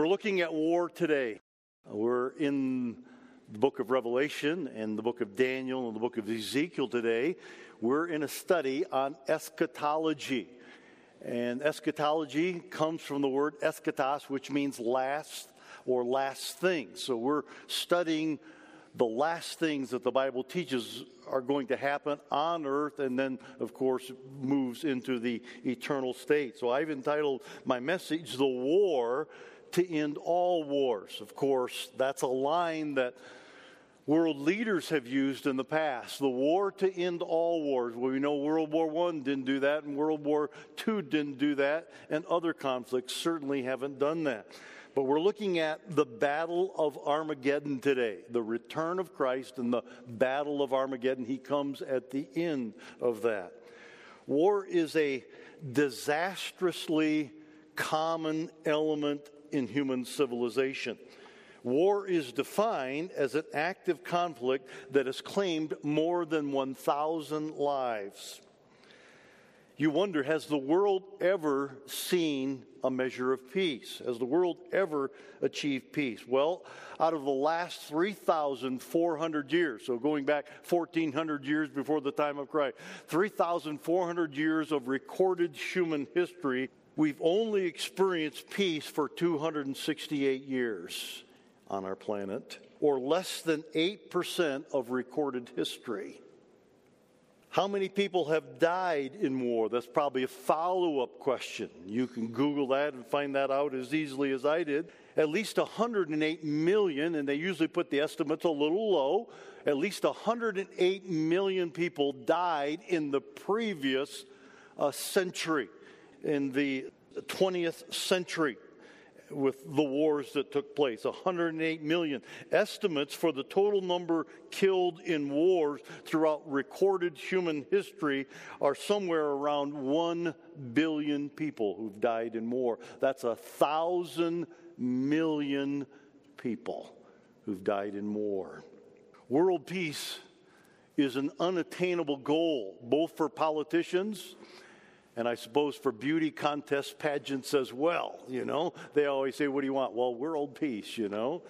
We're looking at war today. We're in the book of Revelation and the book of Daniel and the book of Ezekiel today. We're in a study on eschatology. And eschatology comes from the word eschatos, which means last or last thing. So we're studying the last things that the Bible teaches are going to happen on earth and then, of course, moves into the eternal state. So I've entitled my message, The War to end all wars. Of course, that's a line that world leaders have used in the past. The war to end all wars. Well, we know World War I didn't do that, and World War II didn't do that, and other conflicts certainly haven't done that. But we're looking at the Battle of Armageddon today, the return of Christ and the Battle of Armageddon. He comes at the end of that. War is a disastrously common element in human civilization. War is defined as an active conflict that has claimed more than 1,000 lives. You wonder, has the world ever seen a measure of peace? Has the world ever achieved peace? Well, out of the last 3,400 years, so going back 1,400 years before the time of Christ, 3,400 years of recorded human history, we've only experienced peace for 268 years on our planet, or less than 8% of recorded history. How many people have died in war? That's probably a follow up question. You can Google that and find that out as easily as I did. At least 108 million, and they usually put the estimates a little low, at least 108 million people died in the previous uh, century, in the 20th century with the wars that took place 108 million. Estimates for the total number killed in wars throughout recorded human history are somewhere around 1 billion people who've died in war. That's a thousand million people who've died in war. World peace is an unattainable goal, both for politicians and I suppose for beauty contest pageants as well, you know. They always say, What do you want? Well, world peace, you know.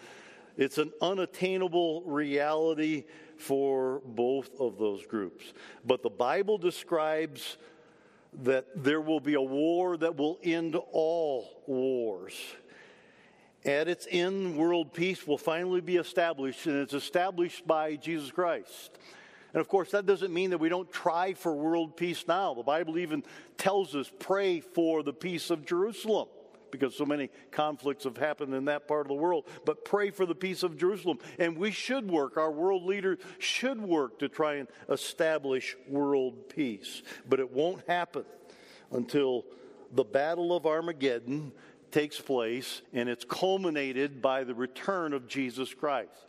It's an unattainable reality for both of those groups. But the Bible describes that there will be a war that will end all wars. At its end, world peace will finally be established, and it's established by Jesus Christ. And of course, that doesn't mean that we don't try for world peace now. The Bible even tells us pray for the peace of Jerusalem because so many conflicts have happened in that part of the world. But pray for the peace of Jerusalem. And we should work, our world leaders should work to try and establish world peace. But it won't happen until the Battle of Armageddon takes place and it's culminated by the return of Jesus Christ.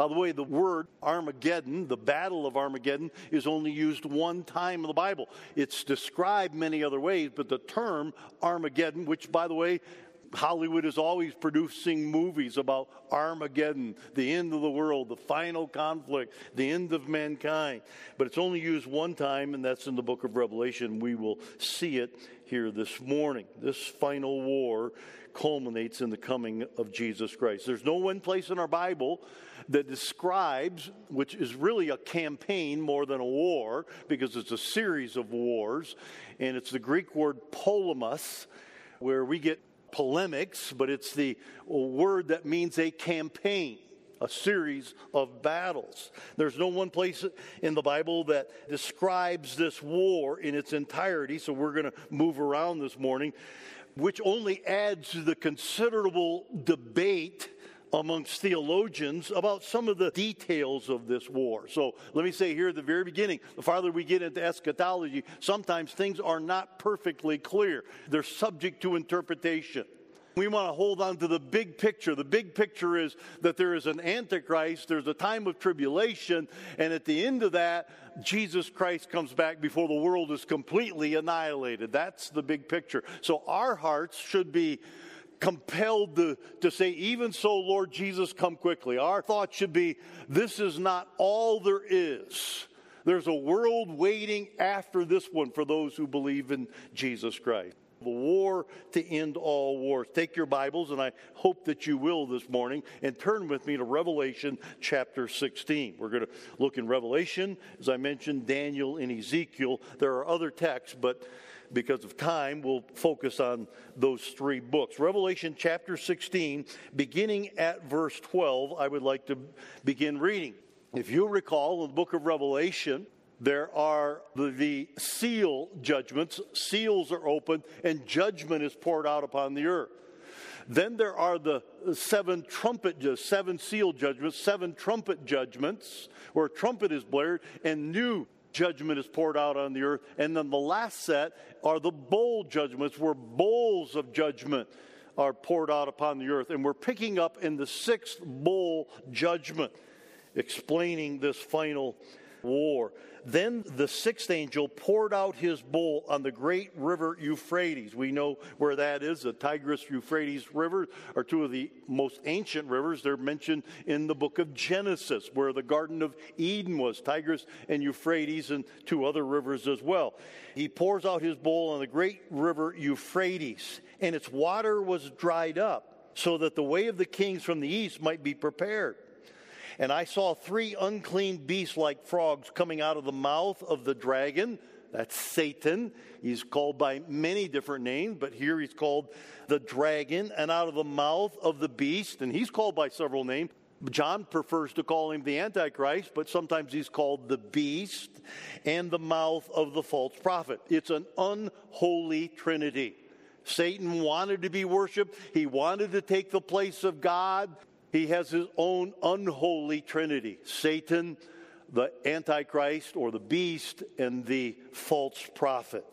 By the way, the word Armageddon, the battle of Armageddon, is only used one time in the Bible. It's described many other ways, but the term Armageddon, which, by the way, Hollywood is always producing movies about Armageddon, the end of the world, the final conflict, the end of mankind. But it's only used one time, and that's in the book of Revelation. We will see it here this morning. This final war culminates in the coming of Jesus Christ. There's no one place in our Bible that describes, which is really a campaign more than a war, because it's a series of wars, and it's the Greek word polemos, where we get polemics, but it's the word that means a campaign a series of battles. There's no one place in the Bible that describes this war in its entirety, so we're going to move around this morning, which only adds to the considerable debate amongst theologians about some of the details of this war. So let me say here at the very beginning the farther we get into eschatology, sometimes things are not perfectly clear, they're subject to interpretation. We want to hold on to the big picture. The big picture is that there is an antichrist, there's a time of tribulation, and at the end of that, Jesus Christ comes back before the world is completely annihilated. That's the big picture. So our hearts should be compelled to, to say, Even so, Lord Jesus, come quickly. Our thought should be, This is not all there is. There's a world waiting after this one for those who believe in Jesus Christ. The war to end all wars. Take your Bibles, and I hope that you will this morning, and turn with me to Revelation chapter 16. We're going to look in Revelation, as I mentioned, Daniel and Ezekiel. There are other texts, but because of time, we'll focus on those three books. Revelation chapter 16, beginning at verse 12, I would like to begin reading. If you recall, in the book of Revelation, there are the, the, seal judgments. Seals are opened, and judgment is poured out upon the earth. Then there are the seven trumpet, seven seal judgments, seven trumpet judgments, where a trumpet is blared, and new judgment is poured out on the earth. And then the last set are the bowl judgments, where bowls of judgment are poured out upon the earth. And we're picking up in the sixth bowl judgment, explaining this final war. Then the sixth angel poured out his bowl on the great river Euphrates. We know where that is. The Tigris Euphrates River are two of the most ancient rivers. They're mentioned in the book of Genesis, where the Garden of Eden was Tigris and Euphrates, and two other rivers as well. He pours out his bowl on the great river Euphrates, and its water was dried up, so that the way of the kings from the east might be prepared. And I saw three unclean beasts like frogs coming out of the mouth of the dragon. That's Satan. He's called by many different names, but here he's called the dragon, and out of the mouth of the beast, and he's called by several names. John prefers to call him the Antichrist, but sometimes he's called the beast and the mouth of the false prophet. It's an unholy trinity. Satan wanted to be worshiped, he wanted to take the place of God he has his own unholy trinity Satan, the Antichrist or the beast, and the false prophet.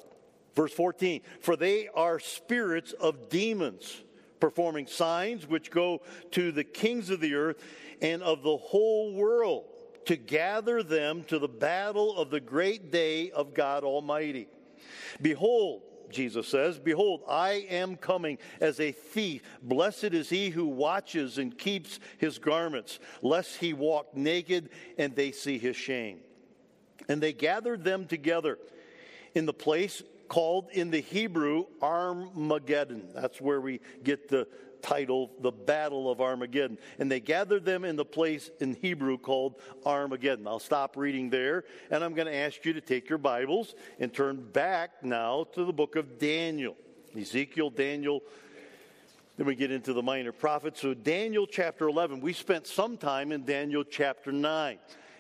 Verse 14 For they are spirits of demons, performing signs which go to the kings of the earth and of the whole world to gather them to the battle of the great day of God Almighty. Behold, Jesus says, Behold, I am coming as a thief. Blessed is he who watches and keeps his garments, lest he walk naked and they see his shame. And they gathered them together in the place called in the Hebrew Armageddon. That's where we get the title, The Battle of Armageddon. And they gathered them in the place in Hebrew called Armageddon. I'll stop reading there, and I'm going to ask you to take your Bibles and turn back now to the book of Daniel. Ezekiel, Daniel, then we get into the minor prophets. So, Daniel chapter 11, we spent some time in Daniel chapter 9.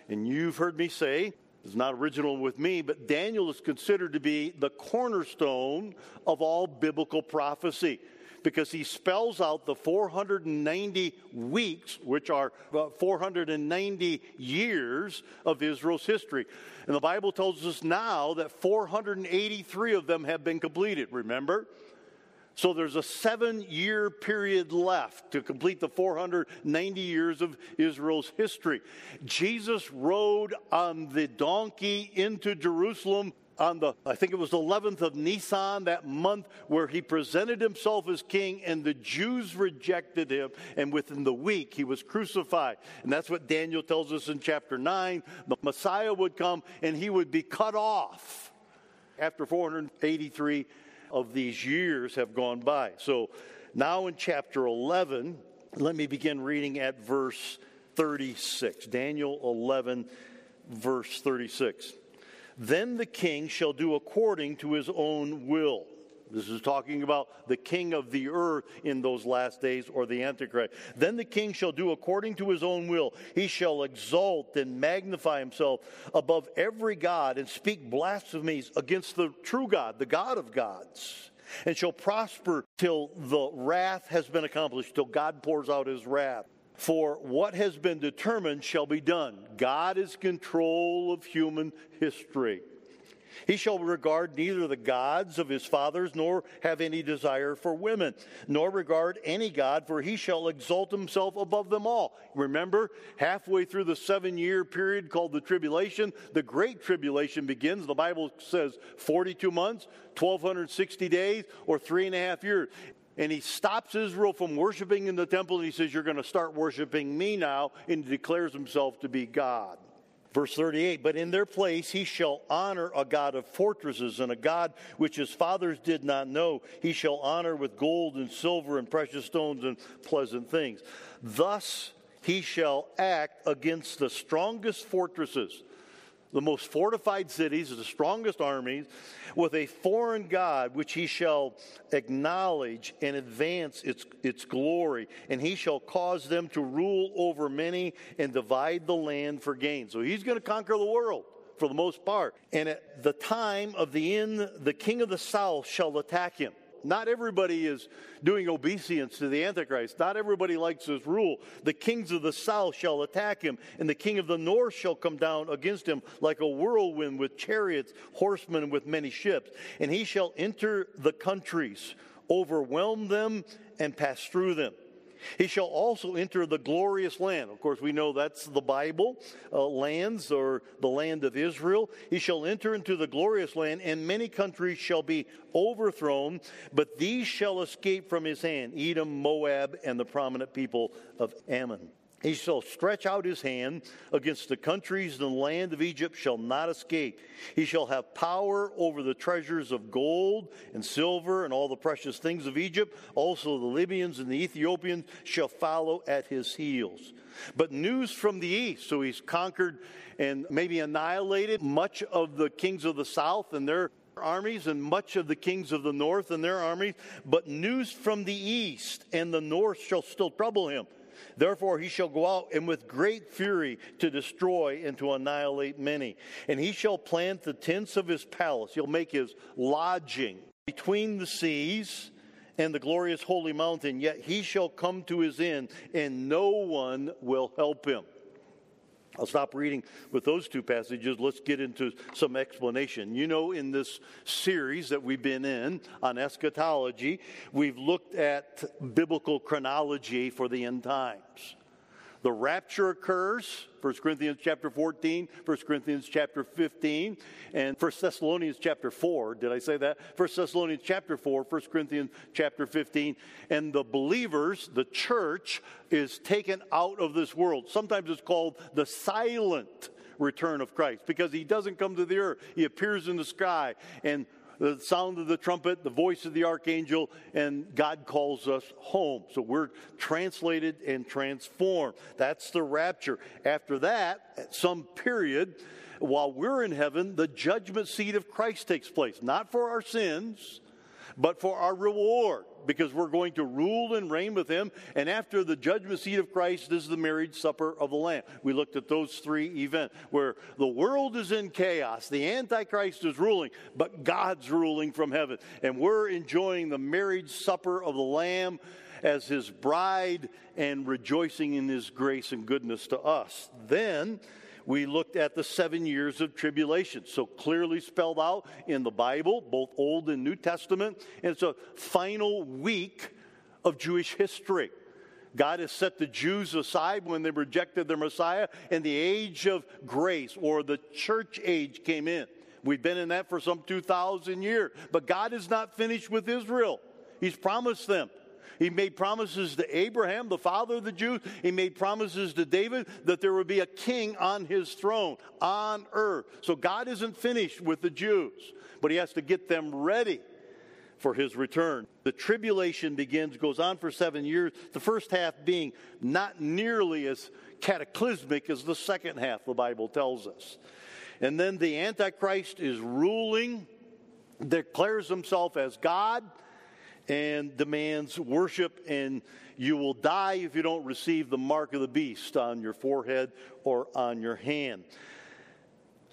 And you've heard me say, it's not original with me, but Daniel is considered to be the cornerstone of all biblical prophecy because he spells out the 490 weeks, which are uh, 490 years of Israel's history. And the Bible tells us now that 483 of them have been completed, remember? So there's a seven year period left to complete the 490 years of Israel's history. Jesus rode on the donkey into Jerusalem on the, I think it was the 11th of Nisan, that month where he presented himself as king, and the Jews rejected him. And within the week, he was crucified. And that's what Daniel tells us in chapter 9. The Messiah would come and he would be cut off after 483 of these years have gone by. So now in chapter 11, let me begin reading at verse 36. Daniel 11, verse 36. Then the king shall do according to his own will. This is talking about the king of the earth in those last days or the Antichrist. Then the king shall do according to his own will. He shall exalt and magnify himself above every God and speak blasphemies against the true God, the God of gods, and shall prosper till the wrath has been accomplished, till God pours out his wrath. For what has been determined shall be done. God is control of human history. He shall regard neither the gods of his fathers, nor have any desire for women, nor regard any God, for he shall exalt himself above them all. Remember, halfway through the seven year period called the tribulation, the great tribulation begins. The Bible says 42 months, 1260 days, or three and a half years and he stops Israel from worshiping in the temple and he says, You're going to start worshiping me now, and he declares himself to be God. Verse 38 But in their place he shall honor a God of fortresses and a God which his fathers did not know. He shall honor with gold and silver and precious stones and pleasant things. Thus he shall act against the strongest fortresses the most fortified cities, the strongest armies, with a foreign God which he shall acknowledge and advance its, its glory, and he shall cause them to rule over many and divide the land for gain. So he's going to conquer the world for the most part. And at the time of the end, the king of the south shall attack him. Not everybody is doing obeisance to the Antichrist. Not everybody likes his rule. The kings of the south shall attack him, and the king of the north shall come down against him like a whirlwind with chariots, horsemen, and with many ships. And he shall enter the countries, overwhelm them, and pass through them. He shall also enter the glorious land. Of course, we know that's the Bible, uh, lands or the land of Israel. He shall enter into the glorious land, and many countries shall be overthrown, but these shall escape from his hand Edom, Moab, and the prominent people of Ammon. He shall stretch out his hand against the countries, and the land of Egypt shall not escape. He shall have power over the treasures of gold and silver and all the precious things of Egypt. Also, the Libyans and the Ethiopians shall follow at his heels. But news from the east, so he's conquered and maybe annihilated much of the kings of the south and their armies and much of the kings of the north and their armies. But news from the east and the north shall still trouble him. Therefore, he shall go out and with great fury to destroy and to annihilate many. And he shall plant the tents of his palace. He'll make his lodging between the seas and the glorious holy mountain. Yet he shall come to his end, and no one will help him. I'll stop reading with those two passages. Let's get into some explanation. You know, in this series that we've been in on eschatology, we've looked at biblical chronology for the end times. The rapture occurs, 1 Corinthians chapter 14, 1 Corinthians chapter 15, and 1 Thessalonians chapter 4. Did I say that? 1 Thessalonians chapter 4, 1 Corinthians chapter 15. And the believers, the church, is taken out of this world. Sometimes it's called the silent return of Christ because he doesn't come to the earth. He appears in the sky and the sound of the trumpet, the voice of the archangel, and God calls us home. So we're translated and transformed. That's the rapture. After that, at some period, while we're in heaven, the judgment seat of Christ takes place, not for our sins, but for our reward because we're going to rule and reign with him. And after the judgment seat of Christ is the marriage supper of the Lamb. We looked at those three events where the world is in chaos, the Antichrist is ruling, but God's ruling from heaven. And we're enjoying the marriage supper of the Lamb as his bride and rejoicing in his grace and goodness to us. Then, we looked at the seven years of tribulation, so clearly spelled out in the Bible, both Old and New Testament. And it's a final week of Jewish history. God has set the Jews aside when they rejected their Messiah, and the age of grace or the church age came in. We've been in that for some 2,000 years. But God is not finished with Israel, He's promised them he made promises to Abraham, the father of the Jews. He made promises to David that there would be a king on his throne on earth. So God isn't finished with the Jews, but he has to get them ready for his return. The tribulation begins, goes on for seven years, the first half being not nearly as cataclysmic as the second half, the Bible tells us. And then the Antichrist is ruling, declares himself as God and demands worship, and you will die if you don't receive the mark of the beast on your forehead or on your hand.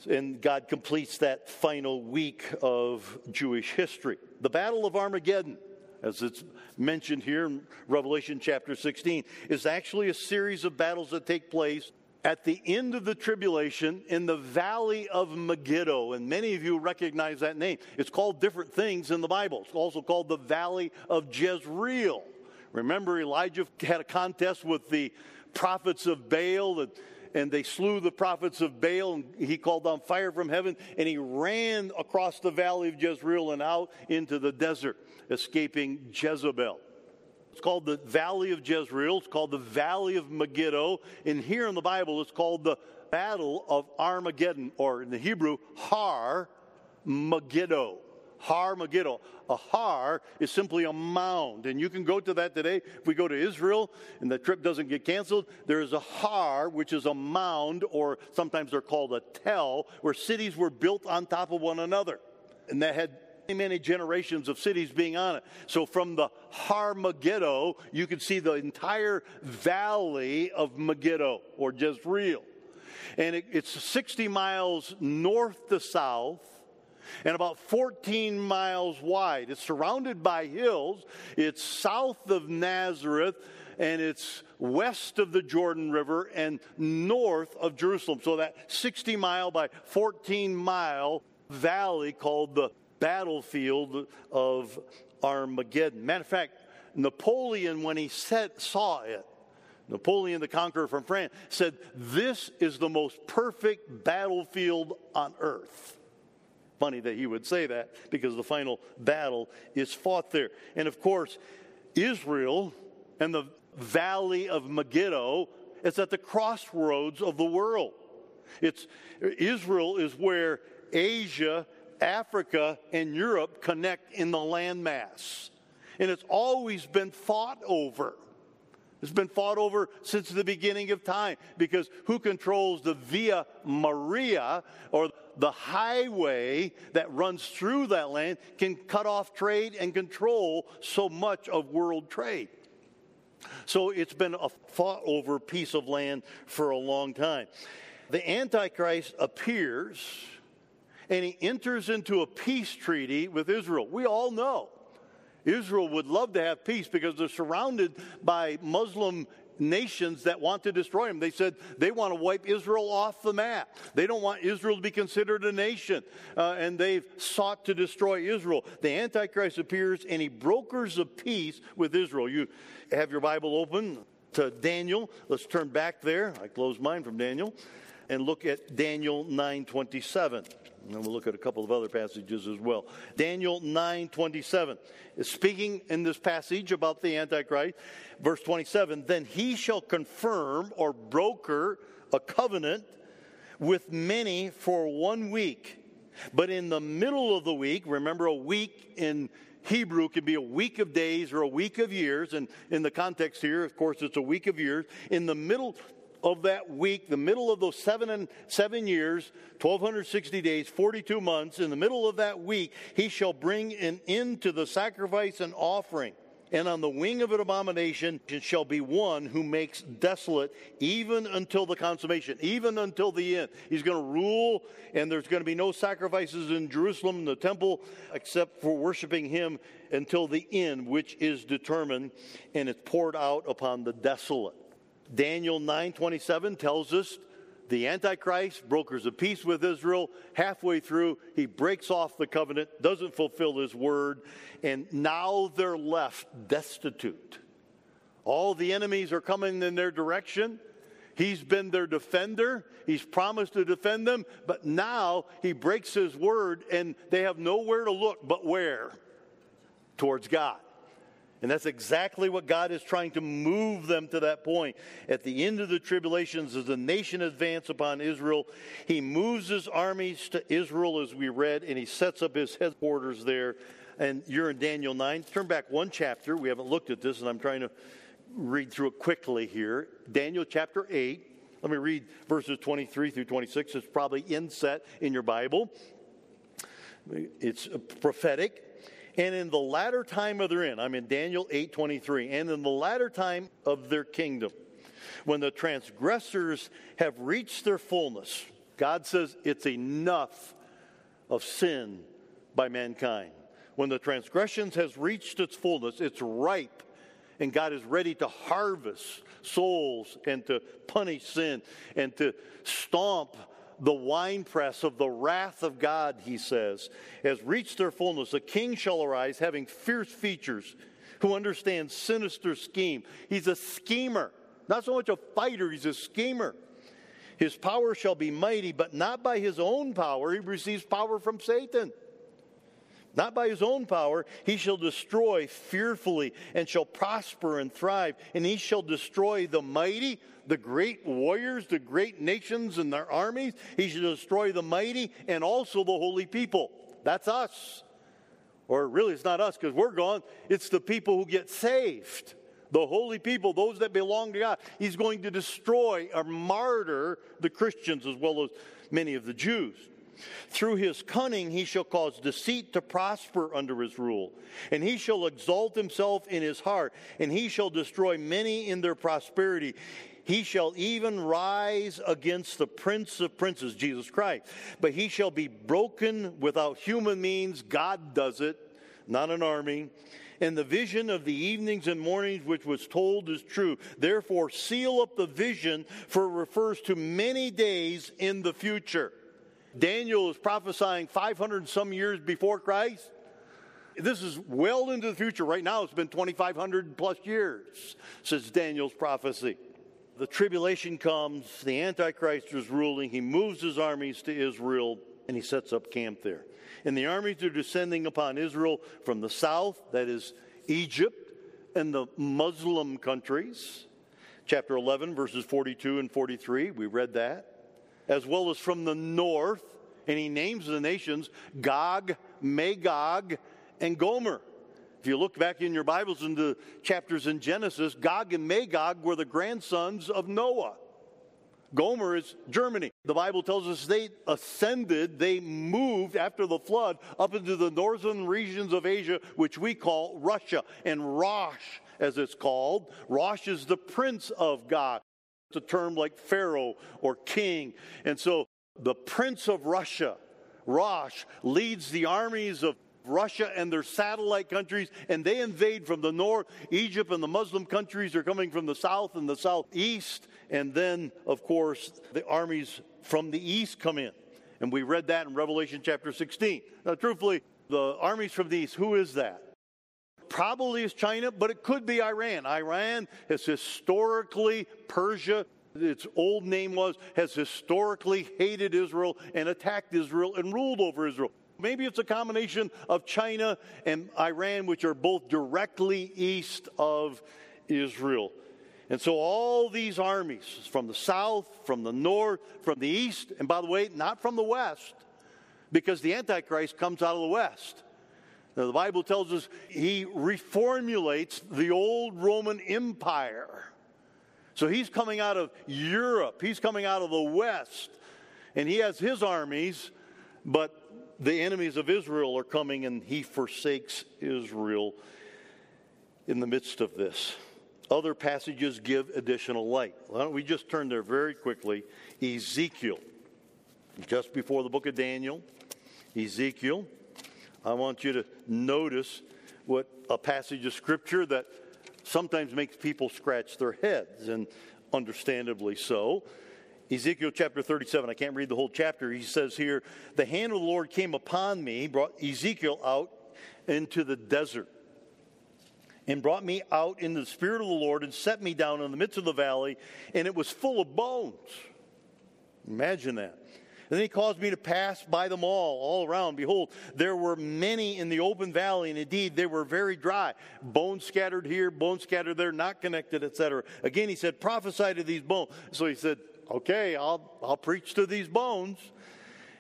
And God completes that final week of Jewish history. The Battle of Armageddon, as it's mentioned here in Revelation chapter 16, is actually a series of battles that take place at the end of the tribulation in the valley of Megiddo. And many of you recognize that name. It's called different things in the Bible. It's also called the valley of Jezreel. Remember, Elijah had a contest with the prophets of Baal, and, and they slew the prophets of Baal, and he called down fire from heaven, and he ran across the valley of Jezreel and out into the desert, escaping Jezebel. It's called the Valley of Jezreel. It's called the Valley of Megiddo. And here in the Bible, it's called the Battle of Armageddon, or in the Hebrew, Har Megiddo. Har Megiddo. A har is simply a mound, and you can go to that today. If we go to Israel and the trip doesn't get canceled, there is a har, which is a mound, or sometimes they're called a tell, where cities were built on top of one another. And that had many generations of cities being on it. So from the Har Megiddo, you could see the entire valley of Megiddo or Jezreel. And it, it's 60 miles north to south and about 14 miles wide. It's surrounded by hills. It's south of Nazareth and it's west of the Jordan River and north of Jerusalem. So that 60 mile by 14 mile valley called the battlefield of Armageddon. Matter of fact, Napoleon, when he said, saw it, Napoleon the Conqueror from France said, This is the most perfect battlefield on earth. Funny that he would say that because the final battle is fought there. And of course, Israel and the valley of Megiddo is at the crossroads of the world. It's, Israel is where Asia, Africa, and Europe connect in the landmass. And it's always been fought over. It's been fought over since the beginning of time because who controls the Via Maris or the highway that runs through that land can cut off trade and control so much of world trade. So it's been a fought over piece of land for a long time. The Antichrist appears and he enters into a peace treaty with Israel. We all know Israel would love to have peace because they're surrounded by Muslim nations that want to destroy them. They said they want to wipe Israel off the map. They don't want Israel to be considered a nation, uh, and they've sought to destroy Israel. The Antichrist appears and he brokers a peace with Israel. You have your Bible open to Daniel. Let's turn back there. I closed mine from Daniel and look at Daniel 927. And we'll look at a couple of other passages as well. Daniel 9:27 is speaking in this passage about the Antichrist. Verse 27, then he shall confirm or broker a covenant with many for one week. But in the middle of the week, remember a week in Hebrew can be a week of days or a week of years. And in the context here, of course, it's a week of years. In the middle of that week, the middle of those seven and seven years, 1260 days, 42 months, in the middle of that week, he shall bring an end to the sacrifice and offering. And on the wing of an abomination shall be one who makes desolate even until the consummation, even until the end. He's going to rule, and there's going to be no sacrifices in Jerusalem in the temple except for worshiping him until the end, which is determined, and it's poured out upon the desolate. Daniel 9:27 tells us the antichrist brokers a peace with Israel halfway through he breaks off the covenant doesn't fulfill his word and now they're left destitute. All the enemies are coming in their direction. He's been their defender. He's promised to defend them but now he breaks his word and they have nowhere to look but where? Towards God and that's exactly what God is trying to move them to that point. At the end of the tribulations, as the nation advances upon Israel, he moves his armies to Israel, as we read, and he sets up his headquarters there. And you're in Daniel 9. Turn back one chapter. We haven't looked at this, and I'm trying to read through it quickly here. Daniel chapter 8. Let me read verses 23 through 26. It's probably inset in your Bible. It's prophetic. And in the latter time of their end, I'm in Daniel 8:23, and in the latter time of their kingdom, when the transgressors have reached their fullness, God says it's enough of sin by mankind. When the transgressions has reached its fullness, it's ripe, and God is ready to harvest souls and to punish sin and to stomp the winepress of the wrath of God, he says, has reached their fullness. A king shall arise having fierce features, who understands sinister scheme. He's a schemer, not so much a fighter, he's a schemer. His power shall be mighty, but not by his own power. He receives power from Satan. Not by his own power. He shall destroy fearfully and shall prosper and thrive. And he shall destroy the mighty, the great warriors, the great nations and their armies. He shall destroy the mighty and also the holy people. That's us. Or really, it's not us because we're gone. It's the people who get saved. The holy people, those that belong to God. He's going to destroy or martyr the Christians as well as many of the Jews. Through his cunning, he shall cause deceit to prosper under his rule. And he shall exalt himself in his heart, and he shall destroy many in their prosperity. He shall even rise against the prince of princes, Jesus Christ. But he shall be broken without human means. God does it, not an army. And the vision of the evenings and mornings which was told is true. Therefore, seal up the vision, for it refers to many days in the future. Daniel is prophesying 500 some years before Christ. This is well into the future. Right now, it's been 2,500 plus years since Daniel's prophecy. The tribulation comes, the Antichrist is ruling, he moves his armies to Israel, and he sets up camp there. And the armies are descending upon Israel from the south, that is Egypt, and the Muslim countries. Chapter 11, verses 42 and 43, we read that as well as from the north. And he names the nations Gog, Magog, and Gomer. If you look back in your Bibles in the chapters in Genesis, Gog and Magog were the grandsons of Noah. Gomer is Germany. The Bible tells us they ascended, they moved after the flood up into the northern regions of Asia, which we call Russia. And Rosh, as it's called, Rosh is the prince of God. A term like Pharaoh or king. And so the prince of Russia, Rosh, leads the armies of Russia and their satellite countries, and they invade from the north. Egypt and the Muslim countries are coming from the south and the southeast. And then, of course, the armies from the east come in. And we read that in Revelation chapter 16. Now, truthfully, the armies from the east, who is that? Probably is China, but it could be Iran. Iran has historically, Persia, its old name was, has historically hated Israel and attacked Israel and ruled over Israel. Maybe it's a combination of China and Iran, which are both directly east of Israel. And so all these armies from the south, from the north, from the east, and by the way, not from the west, because the Antichrist comes out of the west. Now, the Bible tells us he reformulates the old Roman Empire. So he's coming out of Europe, he's coming out of the West, and he has his armies, but the enemies of Israel are coming and he forsakes Israel in the midst of this. Other passages give additional light. Why don't we just turn there very quickly? Ezekiel, just before the book of Daniel. Ezekiel, I want you to notice what a passage of scripture that sometimes makes people scratch their heads, and understandably so. Ezekiel chapter 37, I can't read the whole chapter. He says here, The hand of the Lord came upon me, brought Ezekiel out into the desert, and brought me out in the spirit of the Lord, and set me down in the midst of the valley, and it was full of bones. Imagine that. And then he caused me to pass by them all, all around. Behold, there were many in the open valley, and indeed they were very dry. Bones scattered here, bones scattered there, not connected, etc. Again, he said, prophesy to these bones. So he said, okay, I'll, I'll preach to these bones.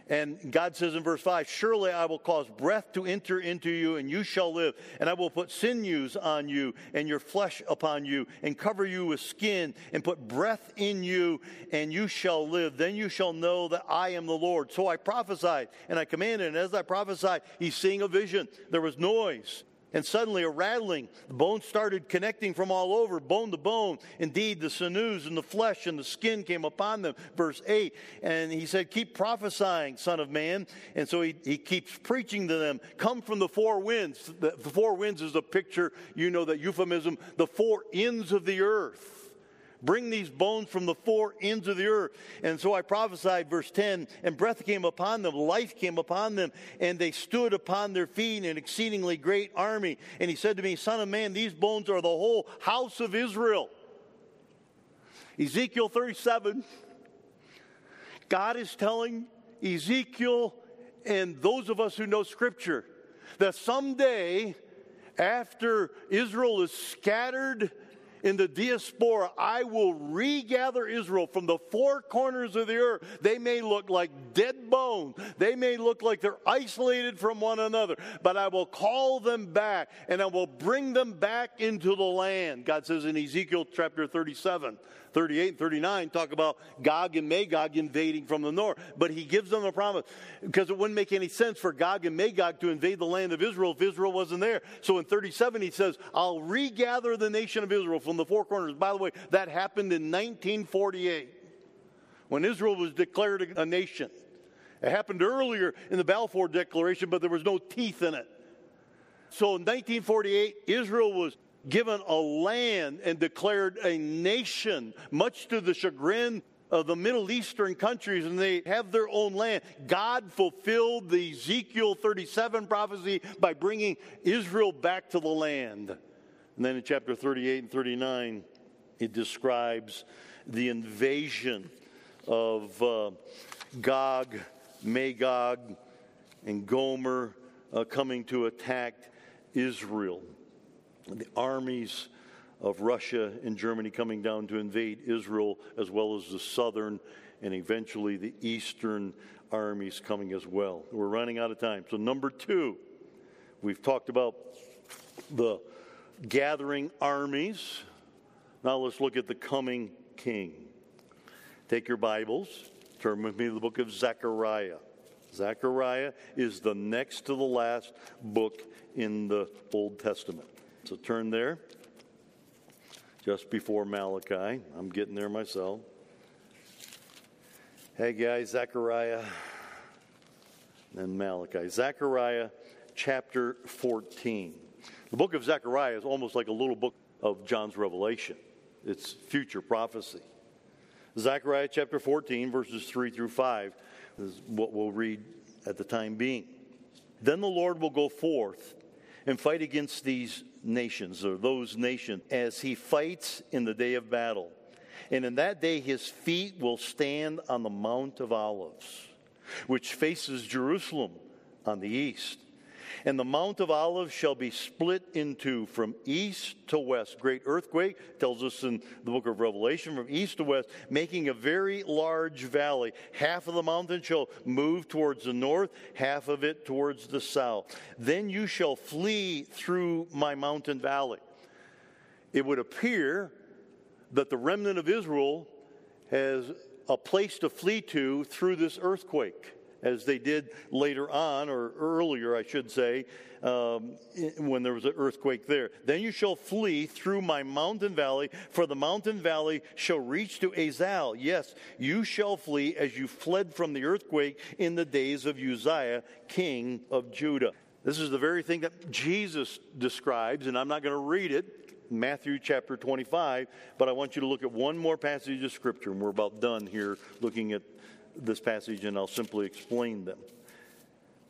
And God says in verse 5 Surely I will cause breath to enter into you, and you shall live. And I will put sinews on you, and your flesh upon you, and cover you with skin, and put breath in you, and you shall live. Then you shall know that I am the Lord. So I prophesied, and I commanded, and as I prophesied, he's seeing a vision. There was noise and suddenly a rattling. The bones started connecting from all over, bone to bone. Indeed, the sinews and the flesh and the skin came upon them. Verse 8. And he said, Keep prophesying, Son of Man. And so he, he keeps preaching to them. Come from the four winds. The, the four winds is a picture, you know, that euphemism, the four ends of the earth. Bring these bones from the four ends of the earth. And so I prophesied, verse 10, and breath came upon them, life came upon them, and they stood upon their feet, an exceedingly great army. And he said to me, Son of man, these bones are the whole house of Israel. Ezekiel 37, God is telling Ezekiel and those of us who know Scripture that someday, after Israel is scattered in the diaspora, I will regather Israel from the four corners of the earth. They may look like dead bones, they may look like they're isolated from one another, but I will call them back and I will bring them back into the land. God says in Ezekiel chapter 37. 38 and 39 talk about Gog and Magog invading from the north. But he gives them a promise because it wouldn't make any sense for Gog and Magog to invade the land of Israel if Israel wasn't there. So in 37, he says, I'll regather the nation of Israel from the four corners. By the way, that happened in 1948 when Israel was declared a nation. It happened earlier in the Balfour Declaration, but there was no teeth in it. So in 1948, Israel was given a land and declared a nation, much to the chagrin of the Middle Eastern countries, and they have their own land. God fulfilled the Ezekiel 37 prophecy by bringing Israel back to the land. And then in chapter 38 and 39, it describes the invasion of uh, Gog, Magog, and Gomer uh, coming to attack Israel the armies of Russia and Germany coming down to invade Israel, as well as the southern and eventually the eastern armies coming as well. We're running out of time. So, number two, we've talked about the gathering armies. Now, let's look at the coming king. Take your Bibles, turn with me to the book of Zechariah. Zechariah is the next to the last book in the Old Testament. So turn there, just before Malachi. I'm getting there myself. Hey guys, Zechariah, then Malachi. Zechariah chapter 14. The book of Zechariah is almost like a little book of John's Revelation, it's future prophecy. Zechariah chapter 14, verses 3 through 5 is what we'll read at the time being. Then the Lord will go forth and fight against these nations or those nations as he fights in the day of battle. And in that day, his feet will stand on the Mount of Olives, which faces Jerusalem on the east. And the Mount of Olives shall be split into from east to west. Great earthquake tells us in the book of Revelation from east to west, making a very large valley. Half of the mountain shall move towards the north, half of it towards the south. Then you shall flee through my mountain valley. It would appear that the remnant of Israel has a place to flee to through this earthquake as they did later on, or earlier, I should say, um, when there was an earthquake there. Then you shall flee through my mountain valley, for the mountain valley shall reach to Azal. Yes, you shall flee as you fled from the earthquake in the days of Uzziah, king of Judah. This is the very thing that Jesus describes, and I'm not going to read it. Matthew chapter 25, but I want you to look at one more passage of Scripture, and we're about done here looking at this passage and I'll simply explain them.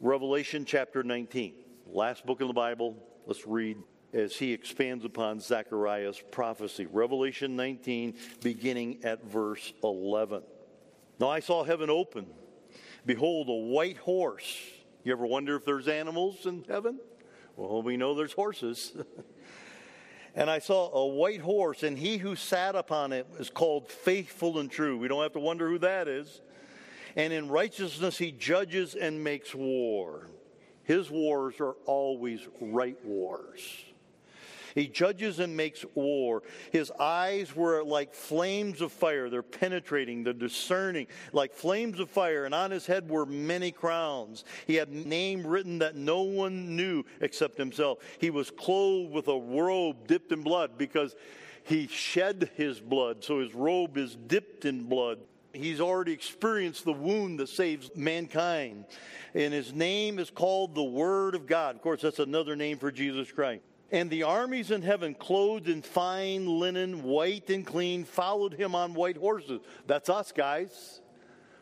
Revelation chapter 19, last book in the Bible. Let's read as he expands upon Zechariah's prophecy. Revelation 19, beginning at verse 11. Now I saw heaven open. Behold, a white horse. You ever wonder if there's animals in heaven? Well, we know there's horses. And I saw a white horse, and he who sat upon it is called faithful and true. We don't have to wonder who that is and in righteousness he judges and makes war. His wars are always right wars. He judges and makes war. His eyes were like flames of fire. They're penetrating, they're discerning, like flames of fire. And on his head were many crowns. He had a name written that no one knew except himself. He was clothed with a robe dipped in blood because he shed his blood. So his robe is dipped in blood. He's already experienced the wound that saves mankind. And his name is called the Word of God. Of course, that's another name for Jesus Christ. And the armies in heaven, clothed in fine linen, white and clean, followed him on white horses. That's us, guys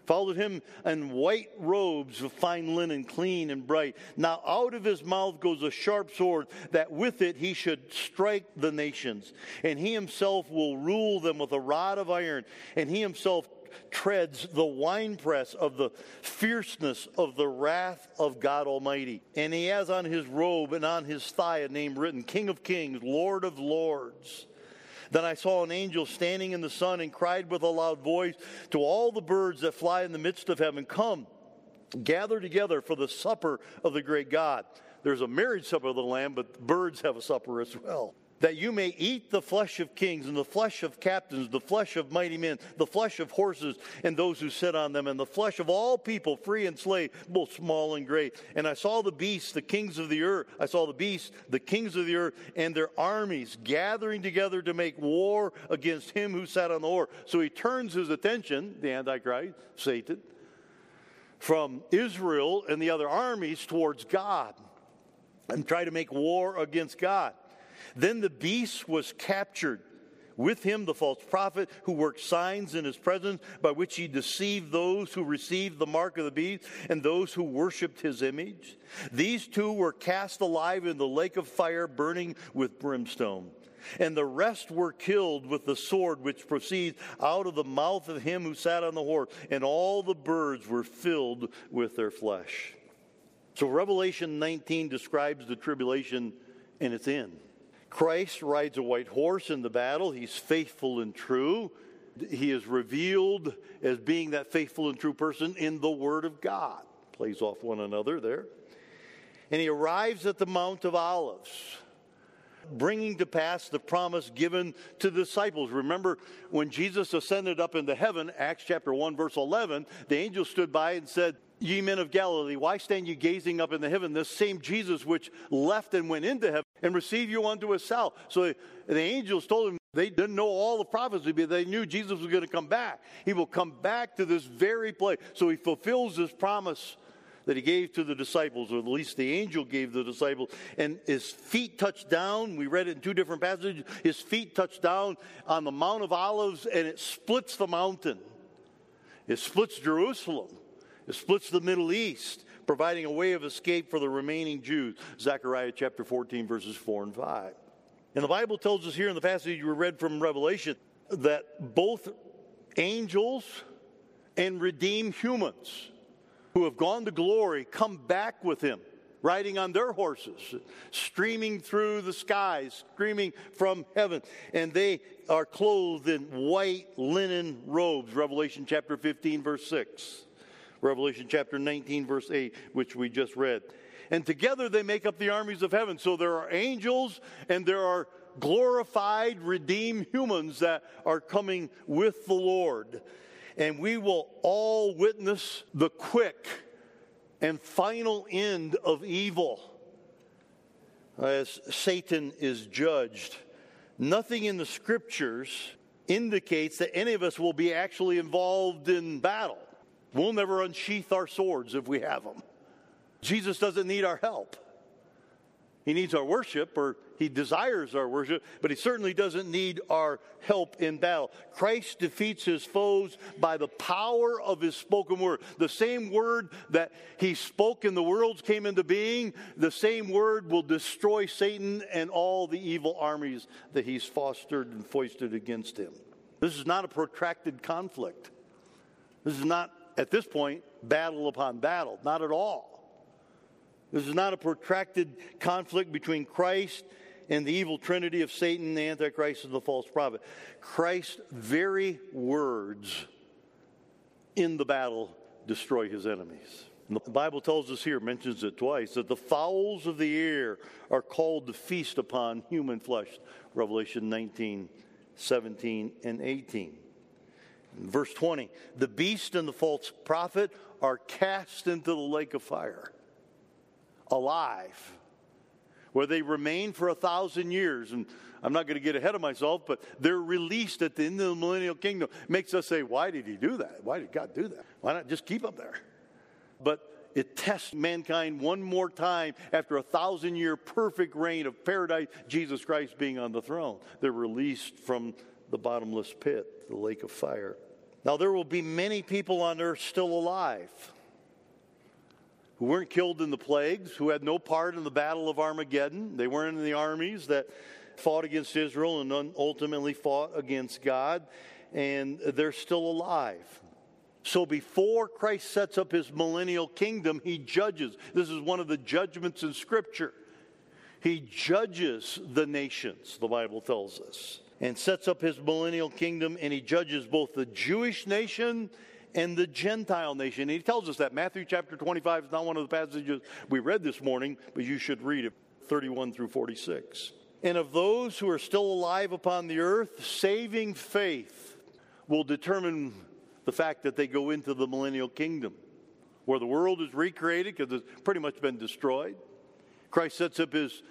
followed him in white robes of fine linen, clean and bright. Now out of his mouth goes a sharp sword, that with it he should strike the nations. And he himself will rule them with a rod of iron, and he himself treads the winepress of the fierceness of the wrath of God Almighty. And he has on his robe and on his thigh a name written King of Kings, Lord of Lords. Then I saw an angel standing in the sun and cried with a loud voice to all the birds that fly in the midst of heaven Come, gather together for the supper of the great God. There's a marriage supper of the Lamb, but birds have a supper as well that you may eat the flesh of kings and the flesh of captains, the flesh of mighty men, the flesh of horses and those who sit on them, and the flesh of all people, free and slave, both small and great. And I saw the beasts, the kings of the earth. I saw the beasts, the kings of the earth, and their armies gathering together to make war against him who sat on the horse. So he turns his attention, the Antichrist, Satan, from Israel and the other armies towards God and try to make war against God. Then the beast was captured. With him, the false prophet who worked signs in his presence by which he deceived those who received the mark of the beast and those who worshiped his image. These two were cast alive in the lake of fire burning with brimstone. And the rest were killed with the sword which proceeds out of the mouth of him who sat on the horse, and all the birds were filled with their flesh. So Revelation 19 describes the tribulation and its end. Christ rides a white horse in the battle. He's faithful and true. He is revealed as being that faithful and true person in the Word of God. Plays off one another there. And he arrives at the Mount of Olives, bringing to pass the promise given to the disciples. Remember, when Jesus ascended up into heaven, Acts chapter 1, verse 11, the angel stood by and said, Ye men of Galilee, why stand ye gazing up in the heaven? This same Jesus which left and went into heaven and received you unto his himself. So the angels told him they didn't know all the prophecy, but they knew Jesus was going to come back. He will come back to this very place. So he fulfills this promise that he gave to the disciples, or at least the angel gave the disciples. And his feet touched down. We read it in two different passages. His feet touched down on the Mount of Olives, and it splits the mountain. It splits Jerusalem. It splits the Middle East, providing a way of escape for the remaining Jews. Zechariah chapter 14, verses 4 and 5. And the Bible tells us here in the passage you read from Revelation that both angels and redeemed humans who have gone to glory come back with him, riding on their horses, streaming through the skies, screaming from heaven. And they are clothed in white linen robes, Revelation chapter 15, verse 6. Revelation chapter 19, verse 8, which we just read. And together they make up the armies of heaven. So there are angels and there are glorified, redeemed humans that are coming with the Lord. And we will all witness the quick and final end of evil as Satan is judged. Nothing in the scriptures indicates that any of us will be actually involved in battle. We'll never unsheath our swords if we have them. Jesus doesn't need our help. He needs our worship, or he desires our worship, but he certainly doesn't need our help in battle. Christ defeats his foes by the power of his spoken word. The same word that he spoke and the worlds came into being, the same word will destroy Satan and all the evil armies that he's fostered and foisted against him. This is not a protracted conflict. This is not at this point, battle upon battle. Not at all. This is not a protracted conflict between Christ and the evil trinity of Satan, the Antichrist, and the false prophet. Christ's very words in the battle destroy his enemies. And the Bible tells us here, mentions it twice, that the fowls of the air are called to feast upon human flesh. Revelation 19, 17, and 18. Verse 20 the beast and the false prophet are cast into the lake of fire alive, where they remain for a thousand years. And I'm not going to get ahead of myself, but they're released at the end of the millennial kingdom. Makes us say, why did he do that? Why did God do that? Why not just keep them there? But it tests mankind one more time after a thousand year perfect reign of paradise, Jesus Christ being on the throne. They're released from the bottomless pit, the lake of fire. Now, there will be many people on earth still alive who weren't killed in the plagues, who had no part in the battle of Armageddon. They weren't in the armies that fought against Israel and ultimately fought against God. and they're still alive. So before Christ sets up his millennial kingdom, he judges. This is one of the judgments in Scripture. He judges the nations, the Bible tells us, and sets up his millennial kingdom, and he judges both the Jewish nation and the Gentile nation. And he tells us that. Matthew chapter 25 is not one of the passages we read this morning, but you should read it 31 through 46. And of those who are still alive upon the earth, saving faith will determine the fact that they go into the millennial kingdom, where the world is recreated because it's pretty much been destroyed. Christ sets up his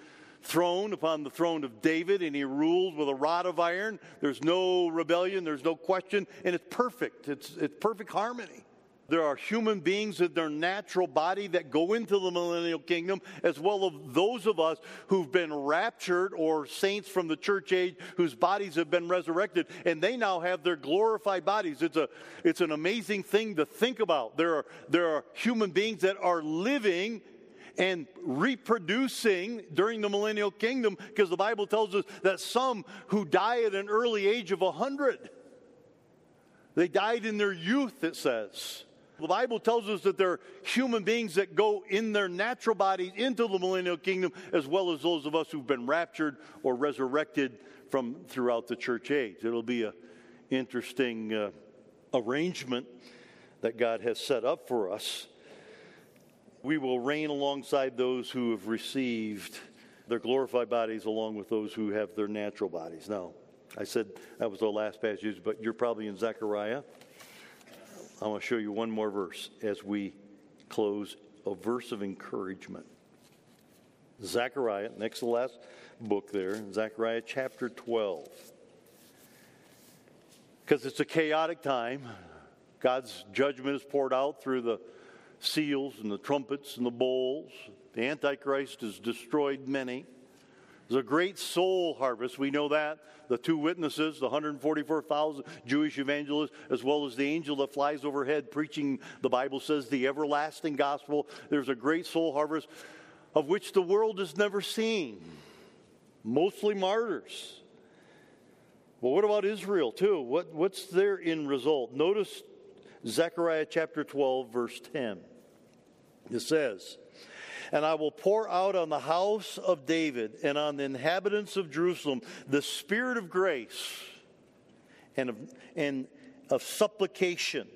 throne upon the throne of David and he ruled with a rod of iron. There's no rebellion, there's no question, and it's perfect. It's, it's perfect harmony. There are human beings in their natural body that go into the millennial kingdom, as well as those of us who've been raptured or saints from the church age whose bodies have been resurrected, and they now have their glorified bodies. It's, a, it's an amazing thing to think about. There are, there are human beings that are living and reproducing during the millennial kingdom because the Bible tells us that some who die at an early age of 100, they died in their youth, it says. The Bible tells us that there are human beings that go in their natural bodies into the millennial kingdom, as well as those of us who've been raptured or resurrected from throughout the church age. It'll be an interesting uh, arrangement that God has set up for us. We will reign alongside those who have received their glorified bodies along with those who have their natural bodies. Now, I said that was the last passage, but you're probably in Zechariah. I want to show you one more verse as we close a verse of encouragement. Zechariah, next to the last book there, Zechariah chapter 12. Because it's a chaotic time. God's judgment is poured out through the seals and the trumpets and the bowls. The Antichrist has destroyed many. There's a great soul harvest. We know that. The two witnesses, the 144,000 Jewish evangelists, as well as the angel that flies overhead preaching, the Bible says, the everlasting gospel. There's a great soul harvest of which the world has never seen. Mostly martyrs. Well, what about Israel, too? What, what's their end result? Notice Zechariah chapter 12, verse 10. It says, and I will pour out on the house of David and on the inhabitants of Jerusalem the spirit of grace and of, and of supplication.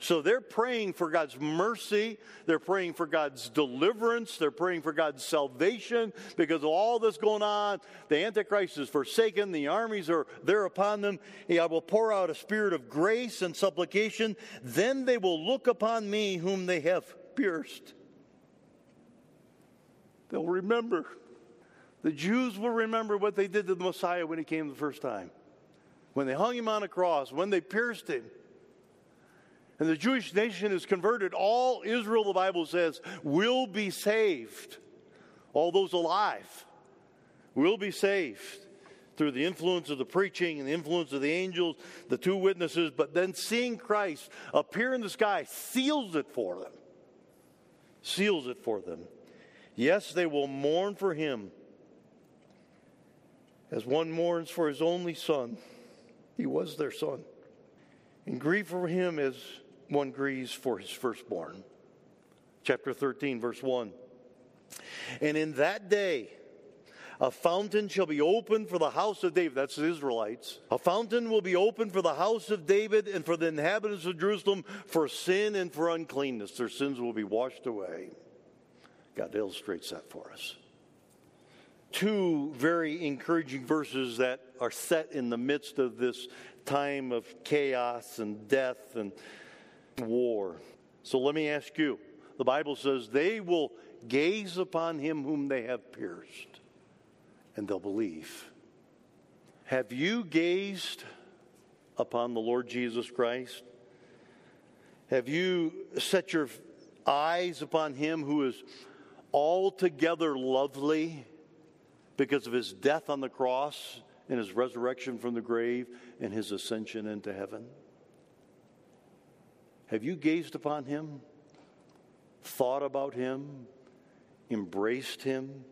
So they're praying for God's mercy. They're praying for God's deliverance. They're praying for God's salvation because of all this going on. The Antichrist is forsaken. The armies are there upon them. I will pour out a spirit of grace and supplication. Then they will look upon me whom they have pierced. They'll remember. The Jews will remember what they did to the Messiah when he came the first time. When they hung him on a cross, when they pierced him. And the Jewish nation is converted. All Israel, the Bible says, will be saved. All those alive will be saved through the influence of the preaching and the influence of the angels, the two witnesses. But then seeing Christ appear in the sky seals it for them. Seals it for them. Yes, they will mourn for him as one mourns for his only son. He was their son. And grieve for him as one grieves for his firstborn. Chapter 13, verse 1. And in that day, a fountain shall be opened for the house of David. That's the Israelites. A fountain will be opened for the house of David and for the inhabitants of Jerusalem for sin and for uncleanness. Their sins will be washed away. God illustrates that for us. Two very encouraging verses that are set in the midst of this time of chaos and death and war. So let me ask you the Bible says, they will gaze upon him whom they have pierced, and they'll believe. Have you gazed upon the Lord Jesus Christ? Have you set your eyes upon him who is altogether lovely because of his death on the cross and his resurrection from the grave and his ascension into heaven? Have you gazed upon him, thought about him, embraced him?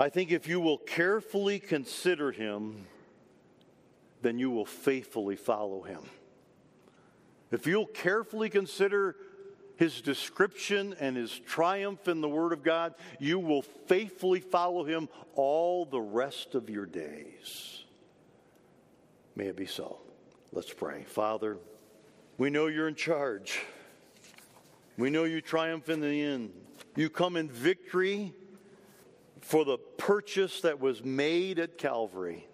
I think if you will carefully consider him, then you will faithfully follow him. If you'll carefully consider his description and his triumph in the Word of God, you will faithfully follow him all the rest of your days. May it be so. Let's pray. Father, we know you're in charge. We know you triumph in the end. You come in victory for the purchase that was made at Calvary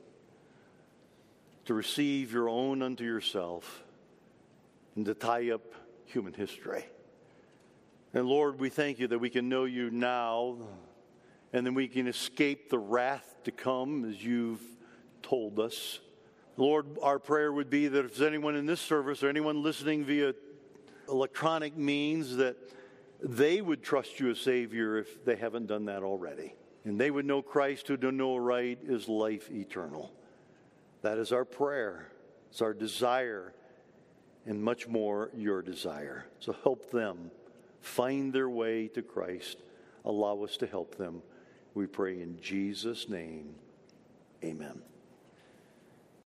to receive your own unto yourself and to tie up human history. And Lord, we thank you that we can know you now and then we can escape the wrath to come as you've told us. Lord, our prayer would be that if there's anyone in this service or anyone listening via electronic means, that they would trust you as Savior if they haven't done that already. And they would know Christ who to know right is life eternal. That is our prayer. It's our desire, and much more your desire. So help them find their way to Christ. Allow us to help them. We pray in Jesus' name. Amen.